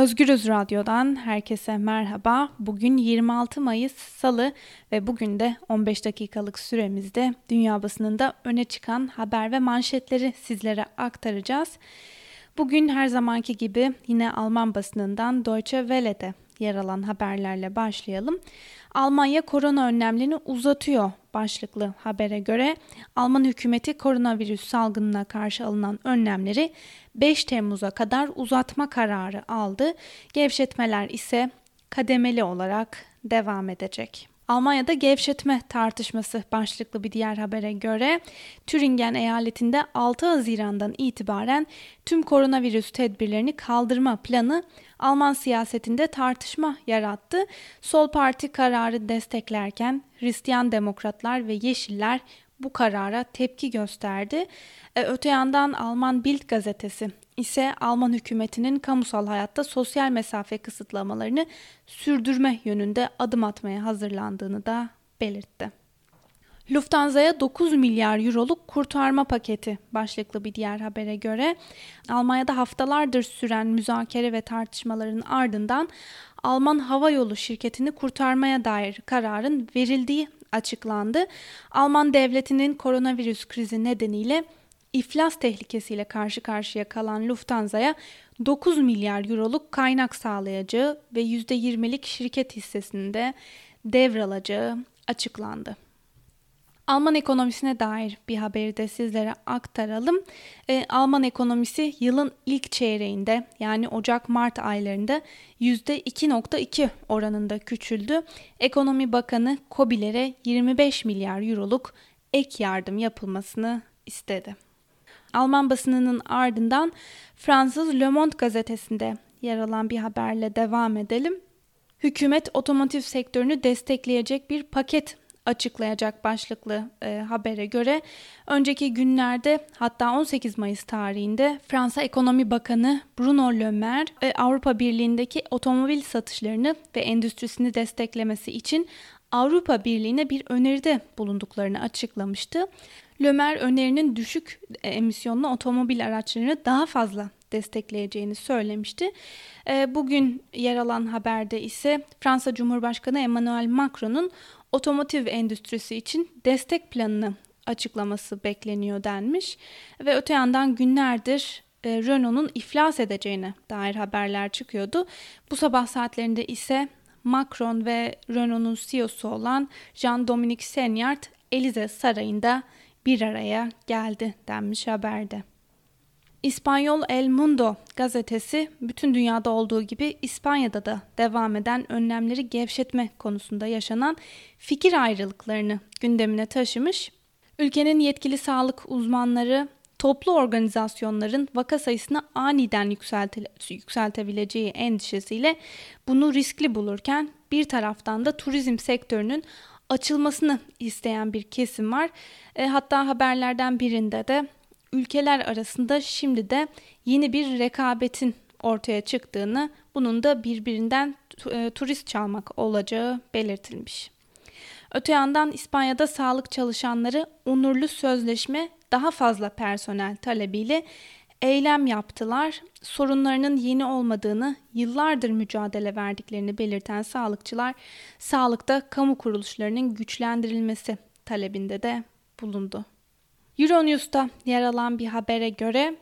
Özgürüz Radyo'dan herkese merhaba. Bugün 26 Mayıs Salı ve bugün de 15 dakikalık süremizde dünya basınında öne çıkan haber ve manşetleri sizlere aktaracağız. Bugün her zamanki gibi yine Alman basınından Deutsche Welle'de yer alan haberlerle başlayalım. Almanya korona önlemlerini uzatıyor başlıklı habere göre Alman hükümeti koronavirüs salgınına karşı alınan önlemleri 5 Temmuz'a kadar uzatma kararı aldı. Gevşetmeler ise kademeli olarak devam edecek. Almanya'da gevşetme tartışması başlıklı bir diğer habere göre Türingen eyaletinde 6 Haziran'dan itibaren tüm koronavirüs tedbirlerini kaldırma planı Alman siyasetinde tartışma yarattı. Sol Parti kararı desteklerken Hristiyan Demokratlar ve Yeşiller bu karara tepki gösterdi. E, öte yandan Alman Bild gazetesi ise Alman hükümetinin kamusal hayatta sosyal mesafe kısıtlamalarını sürdürme yönünde adım atmaya hazırlandığını da belirtti. Lufthansa'ya 9 milyar euroluk kurtarma paketi başlıklı bir diğer habere göre Almanya'da haftalardır süren müzakere ve tartışmaların ardından Alman Hava Yolu şirketini kurtarmaya dair kararın verildiği açıklandı. Alman devletinin koronavirüs krizi nedeniyle iflas tehlikesiyle karşı karşıya kalan Lufthansa'ya 9 milyar euroluk kaynak sağlayacağı ve %20'lik şirket hissesinde devralacağı açıklandı. Alman ekonomisine dair bir haberi de sizlere aktaralım. E, Alman ekonomisi yılın ilk çeyreğinde yani Ocak-Mart aylarında %2.2 oranında küçüldü. Ekonomi Bakanı COBİ'lere 25 milyar euroluk ek yardım yapılmasını istedi. Alman basınının ardından Fransız Le Monde gazetesinde yer alan bir haberle devam edelim. Hükümet otomotiv sektörünü destekleyecek bir paket açıklayacak başlıklı e, habere göre önceki günlerde hatta 18 Mayıs tarihinde Fransa Ekonomi Bakanı Bruno Le Maire e, Avrupa Birliği'ndeki otomobil satışlarını ve endüstrisini desteklemesi için Avrupa Birliği'ne bir öneride bulunduklarını açıklamıştı. Lömer önerinin düşük emisyonlu otomobil araçlarını daha fazla destekleyeceğini söylemişti. E, bugün yer alan haberde ise Fransa Cumhurbaşkanı Emmanuel Macron'un otomotiv endüstrisi için destek planını açıklaması bekleniyor denmiş. Ve öte yandan günlerdir e, Renault'un iflas edeceğine dair haberler çıkıyordu. Bu sabah saatlerinde ise Macron ve Renault'un CEO'su olan Jean-Dominique Seignard Elize Sarayı'nda bir araya geldi denmiş haberde. İspanyol El Mundo gazetesi bütün dünyada olduğu gibi İspanya'da da devam eden önlemleri gevşetme konusunda yaşanan fikir ayrılıklarını gündemine taşımış. Ülkenin yetkili sağlık uzmanları toplu organizasyonların vaka sayısını aniden yükselte, yükseltebileceği endişesiyle bunu riskli bulurken bir taraftan da turizm sektörünün açılmasını isteyen bir kesim var. E, hatta haberlerden birinde de ülkeler arasında şimdi de yeni bir rekabetin ortaya çıktığını, bunun da birbirinden e, turist çalmak olacağı belirtilmiş. Öte yandan İspanya'da sağlık çalışanları onurlu sözleşme daha fazla personel talebiyle eylem yaptılar. Sorunlarının yeni olmadığını, yıllardır mücadele verdiklerini belirten sağlıkçılar, sağlıkta kamu kuruluşlarının güçlendirilmesi talebinde de bulundu. Euronews'ta yer alan bir habere göre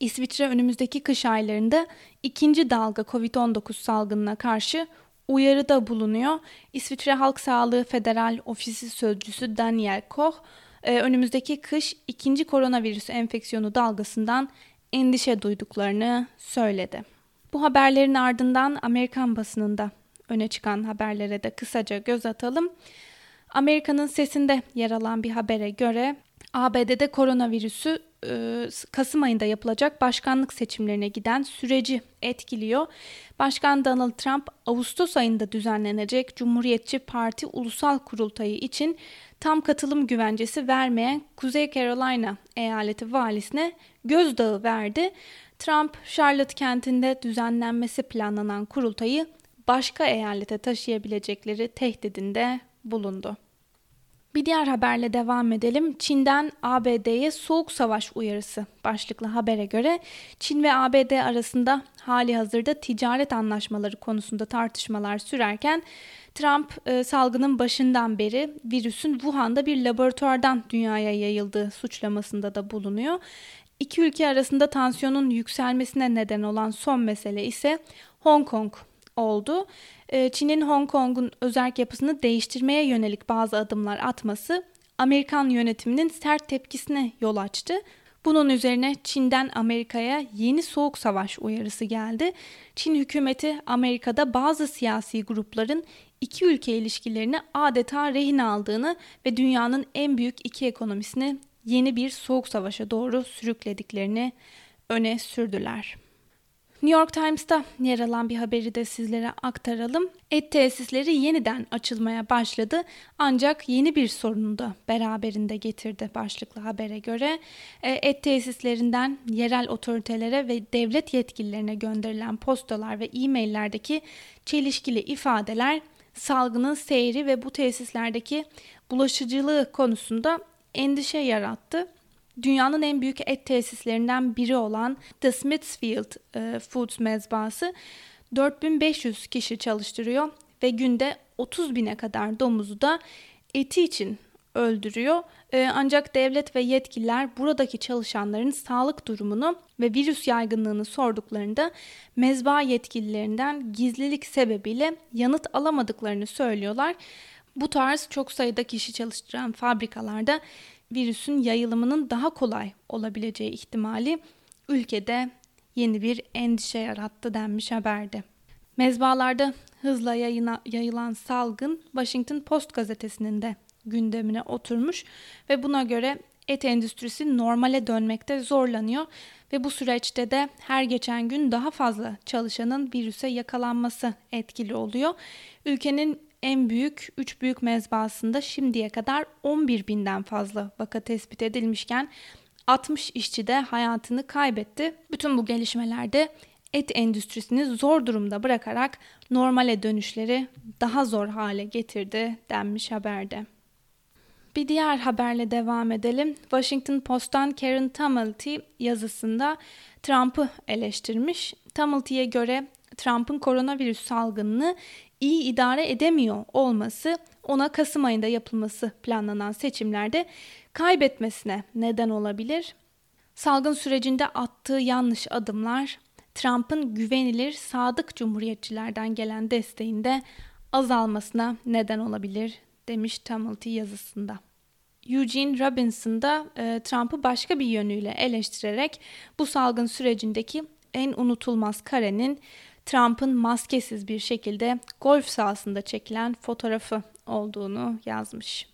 İsviçre önümüzdeki kış aylarında ikinci dalga COVID-19 salgınına karşı uyarıda bulunuyor. İsviçre Halk Sağlığı Federal Ofisi Sözcüsü Daniel Koch, e, önümüzdeki kış ikinci koronavirüs enfeksiyonu dalgasından endişe duyduklarını söyledi. Bu haberlerin ardından Amerikan basınında öne çıkan haberlere de kısaca göz atalım. Amerika'nın sesinde yer alan bir habere göre ABD'de koronavirüsü Kasım ayında yapılacak başkanlık seçimlerine giden süreci etkiliyor. Başkan Donald Trump Ağustos ayında düzenlenecek Cumhuriyetçi Parti Ulusal Kurultayı için tam katılım güvencesi vermeyen Kuzey Carolina eyaleti valisine gözdağı verdi. Trump, Charlotte kentinde düzenlenmesi planlanan kurultayı başka eyalete taşıyabilecekleri tehdidinde bulundu. Bir diğer haberle devam edelim. Çin'den ABD'ye soğuk savaş uyarısı başlıklı habere göre Çin ve ABD arasında hali hazırda ticaret anlaşmaları konusunda tartışmalar sürerken Trump e, salgının başından beri virüsün Wuhan'da bir laboratuvardan dünyaya yayıldığı suçlamasında da bulunuyor. İki ülke arasında tansiyonun yükselmesine neden olan son mesele ise Hong Kong oldu. Ee, Çin'in Hong Kong'un özerk yapısını değiştirmeye yönelik bazı adımlar atması Amerikan yönetiminin sert tepkisine yol açtı. Bunun üzerine Çin'den Amerika'ya yeni soğuk savaş uyarısı geldi. Çin hükümeti Amerika'da bazı siyasi grupların iki ülke ilişkilerini adeta rehin aldığını ve dünyanın en büyük iki ekonomisini yeni bir soğuk savaşa doğru sürüklediklerini öne sürdüler. New York Times'ta yer alan bir haberi de sizlere aktaralım. Et tesisleri yeniden açılmaya başladı ancak yeni bir sorunu da beraberinde getirdi başlıklı habere göre. E, et tesislerinden yerel otoritelere ve devlet yetkililerine gönderilen postalar ve e-maillerdeki çelişkili ifadeler salgının seyri ve bu tesislerdeki bulaşıcılığı konusunda endişe yarattı. Dünyanın en büyük et tesislerinden biri olan The Smithfield e, Foods mezbası 4500 kişi çalıştırıyor ve günde 30 bine kadar domuzu da eti için öldürüyor. E, ancak devlet ve yetkililer buradaki çalışanların sağlık durumunu ve virüs yaygınlığını sorduklarında mezba yetkililerinden gizlilik sebebiyle yanıt alamadıklarını söylüyorlar. Bu tarz çok sayıda kişi çalıştıran fabrikalarda virüsün yayılımının daha kolay olabileceği ihtimali ülkede yeni bir endişe yarattı denmiş haberde. Mezbalarda hızla yayına, yayılan salgın Washington Post gazetesinin de gündemine oturmuş ve buna göre et endüstrisi normale dönmekte zorlanıyor ve bu süreçte de her geçen gün daha fazla çalışanın virüse yakalanması etkili oluyor. Ülkenin en büyük 3 büyük mezbasında şimdiye kadar 11 binden fazla vaka tespit edilmişken 60 işçi de hayatını kaybetti. Bütün bu gelişmelerde et endüstrisini zor durumda bırakarak normale dönüşleri daha zor hale getirdi denmiş haberde. Bir diğer haberle devam edelim. Washington Post'tan Karen Tumulty yazısında Trump'ı eleştirmiş. Tumulty'ye göre Trump'ın koronavirüs salgınını iyi idare edemiyor olması ona Kasım ayında yapılması planlanan seçimlerde kaybetmesine neden olabilir. Salgın sürecinde attığı yanlış adımlar Trump'ın güvenilir sadık cumhuriyetçilerden gelen desteğinde azalmasına neden olabilir demiş Tumulty yazısında. Eugene Robinson da e, Trump'ı başka bir yönüyle eleştirerek bu salgın sürecindeki en unutulmaz karenin Trump'ın maskesiz bir şekilde golf sahasında çekilen fotoğrafı olduğunu yazmış.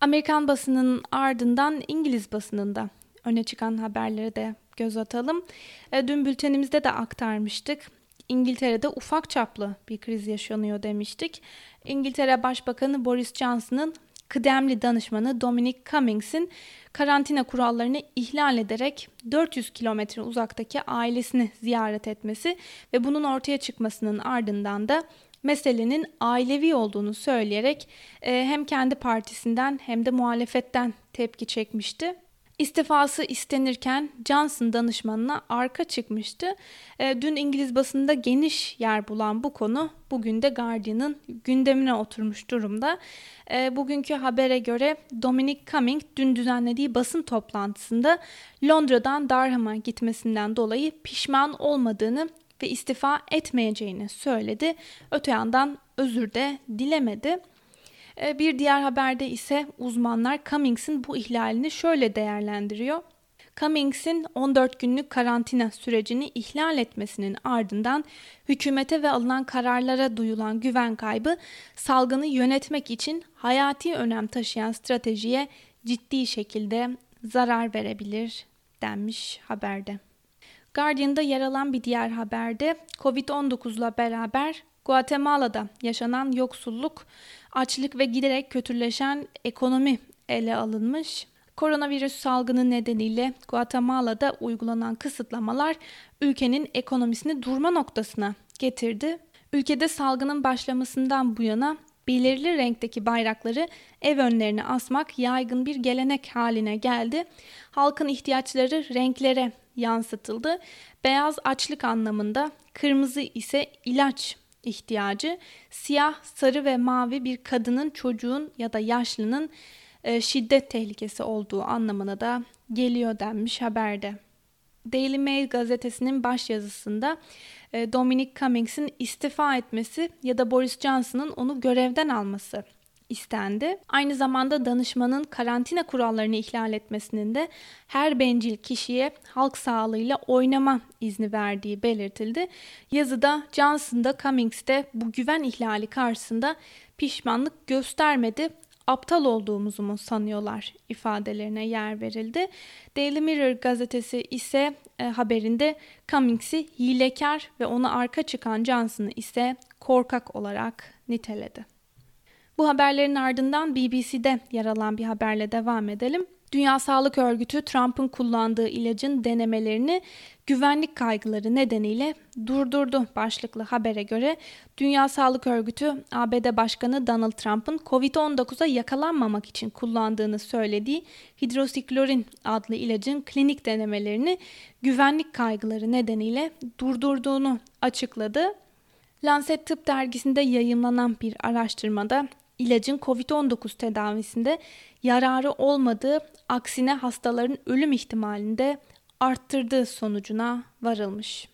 Amerikan basının ardından İngiliz basınında öne çıkan haberlere de göz atalım. E, dün bültenimizde de aktarmıştık. İngiltere'de ufak çaplı bir kriz yaşanıyor demiştik. İngiltere Başbakanı Boris Johnson'ın kıdemli danışmanı Dominic Cummings'in karantina kurallarını ihlal ederek 400 kilometre uzaktaki ailesini ziyaret etmesi ve bunun ortaya çıkmasının ardından da meselenin ailevi olduğunu söyleyerek e, hem kendi partisinden hem de muhalefetten tepki çekmişti. İstifası istenirken Johnson danışmanına arka çıkmıştı. E, dün İngiliz basında geniş yer bulan bu konu bugün de Guardian'ın gündemine oturmuş durumda. E, bugünkü habere göre Dominic Cumming dün düzenlediği basın toplantısında Londra'dan Durham'a gitmesinden dolayı pişman olmadığını ve istifa etmeyeceğini söyledi. Öte yandan özür de dilemedi. E, bir diğer haberde ise uzmanlar Cummings'in bu ihlalini şöyle değerlendiriyor. Cummings'in 14 günlük karantina sürecini ihlal etmesinin ardından hükümete ve alınan kararlara duyulan güven kaybı salgını yönetmek için hayati önem taşıyan stratejiye ciddi şekilde zarar verebilir denmiş haberde. Guardian'da yer alan bir diğer haberde Covid-19 ile beraber Guatemala'da yaşanan yoksulluk, açlık ve giderek kötüleşen ekonomi ele alınmış. Koronavirüs salgını nedeniyle Guatemala'da uygulanan kısıtlamalar ülkenin ekonomisini durma noktasına getirdi. Ülkede salgının başlamasından bu yana belirli renkteki bayrakları ev önlerine asmak yaygın bir gelenek haline geldi. Halkın ihtiyaçları renklere yansıtıldı. Beyaz açlık anlamında, kırmızı ise ilaç ihtiyacı, siyah, sarı ve mavi bir kadının, çocuğun ya da yaşlının e, şiddet tehlikesi olduğu anlamına da geliyor denmiş haberde. Daily Mail gazetesinin baş yazısında e, Dominic Cummings'in istifa etmesi ya da Boris Johnson'ın onu görevden alması istendi. Aynı zamanda danışmanın karantina kurallarını ihlal etmesinin de her bencil kişiye halk sağlığıyla oynama izni verdiği belirtildi. Yazıda Johnson da Cummings de bu güven ihlali karşısında pişmanlık göstermedi aptal olduğumuzu mu sanıyorlar ifadelerine yer verildi. Daily Mirror gazetesi ise e, haberinde Cummings'i hilekar ve ona arka çıkan Johnson'ı ise korkak olarak niteledi. Bu haberlerin ardından BBC'de yer alan bir haberle devam edelim. Dünya Sağlık Örgütü Trump'ın kullandığı ilacın denemelerini güvenlik kaygıları nedeniyle durdurdu başlıklı habere göre Dünya Sağlık Örgütü ABD Başkanı Donald Trump'ın COVID-19'a yakalanmamak için kullandığını söylediği hidrosiklorin adlı ilacın klinik denemelerini güvenlik kaygıları nedeniyle durdurduğunu açıkladı. Lancet Tıp dergisinde yayımlanan bir araştırmada ilacın COVID-19 tedavisinde yararı olmadığı, aksine hastaların ölüm ihtimalinde arttırdığı sonucuna varılmış.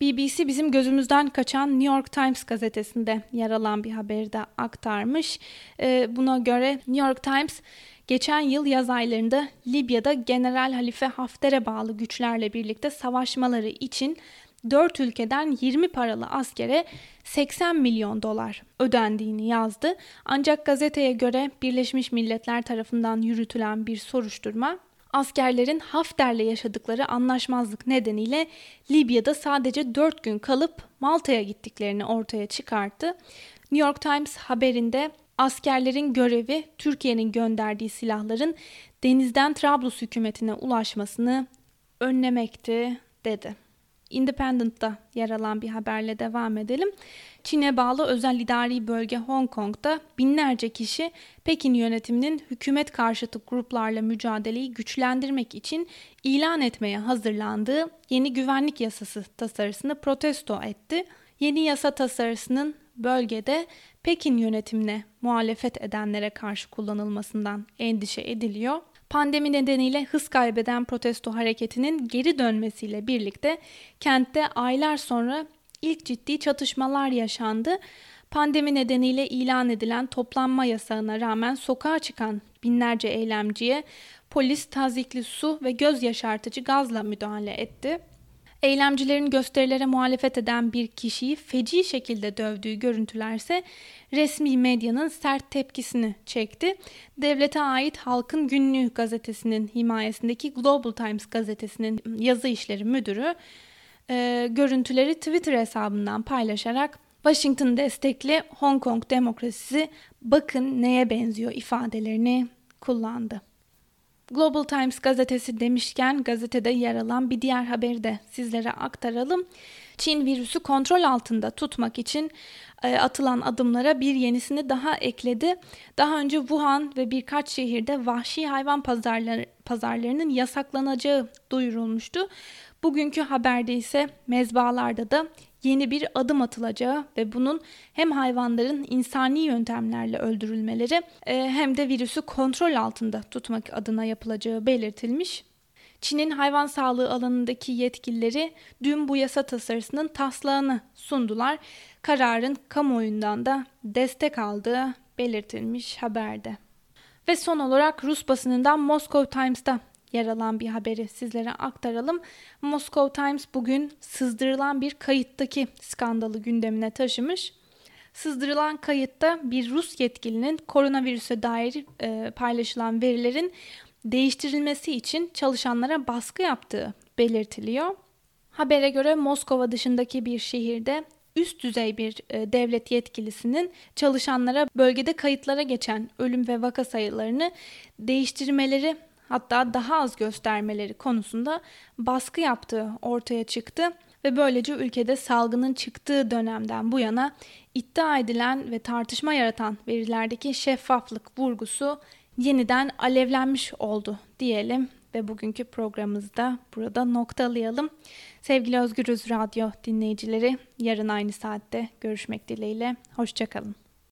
BBC bizim gözümüzden kaçan New York Times gazetesinde yer alan bir haberi de aktarmış. Ee, buna göre New York Times geçen yıl yaz aylarında Libya'da General Halife Hafter'e bağlı güçlerle birlikte savaşmaları için 4 ülkeden 20 paralı askere 80 milyon dolar ödendiğini yazdı. Ancak gazeteye göre Birleşmiş Milletler tarafından yürütülen bir soruşturma askerlerin Hafter'le yaşadıkları anlaşmazlık nedeniyle Libya'da sadece 4 gün kalıp Malta'ya gittiklerini ortaya çıkarttı. New York Times haberinde askerlerin görevi Türkiye'nin gönderdiği silahların denizden Trablus hükümetine ulaşmasını önlemekti dedi. Independent'ta yer alan bir haberle devam edelim. Çin'e bağlı özel idari bölge Hong Kong'da binlerce kişi Pekin yönetiminin hükümet karşıtı gruplarla mücadeleyi güçlendirmek için ilan etmeye hazırlandığı yeni güvenlik yasası tasarısını protesto etti. Yeni yasa tasarısının bölgede Pekin yönetimine muhalefet edenlere karşı kullanılmasından endişe ediliyor. Pandemi nedeniyle hız kaybeden protesto hareketinin geri dönmesiyle birlikte kentte aylar sonra ilk ciddi çatışmalar yaşandı. Pandemi nedeniyle ilan edilen toplanma yasağına rağmen sokağa çıkan binlerce eylemciye polis tazikli su ve göz yaşartıcı gazla müdahale etti. Eylemcilerin gösterilere muhalefet eden bir kişiyi feci şekilde dövdüğü görüntülerse resmi medyanın sert tepkisini çekti. Devlete ait Halkın Günlüğü gazetesinin himayesindeki Global Times gazetesinin yazı işleri müdürü e, görüntüleri Twitter hesabından paylaşarak Washington destekli Hong Kong demokrasisi bakın neye benziyor ifadelerini kullandı. Global Times gazetesi demişken gazetede yer alan bir diğer haberi de sizlere aktaralım. Çin virüsü kontrol altında tutmak için e, atılan adımlara bir yenisini daha ekledi. Daha önce Wuhan ve birkaç şehirde vahşi hayvan pazarları, pazarlarının yasaklanacağı duyurulmuştu. Bugünkü haberde ise mezbalarda da yeni bir adım atılacağı ve bunun hem hayvanların insani yöntemlerle öldürülmeleri e, hem de virüsü kontrol altında tutmak adına yapılacağı belirtilmiş. Çin'in hayvan sağlığı alanındaki yetkilileri dün bu yasa tasarısının taslağını sundular. Kararın kamuoyundan da destek aldığı belirtilmiş haberde. Ve son olarak Rus basınından Moscow Times'ta yer alan bir haberi sizlere aktaralım. Moscow Times bugün sızdırılan bir kayıttaki skandalı gündemine taşımış. Sızdırılan kayıtta bir Rus yetkilinin koronavirüse dair e, paylaşılan verilerin değiştirilmesi için çalışanlara baskı yaptığı belirtiliyor. Habere göre Moskova dışındaki bir şehirde üst düzey bir e, devlet yetkilisinin çalışanlara bölgede kayıtlara geçen ölüm ve vaka sayılarını değiştirmeleri hatta daha az göstermeleri konusunda baskı yaptığı ortaya çıktı. ve böylece ülkede salgının çıktığı dönemden bu yana iddia edilen ve tartışma yaratan verilerdeki şeffaflık vurgusu yeniden alevlenmiş oldu diyelim ve bugünkü programımızda burada noktalayalım. Sevgili Özgürüz Radyo dinleyicileri yarın aynı saatte görüşmek dileğiyle. Hoşçakalın.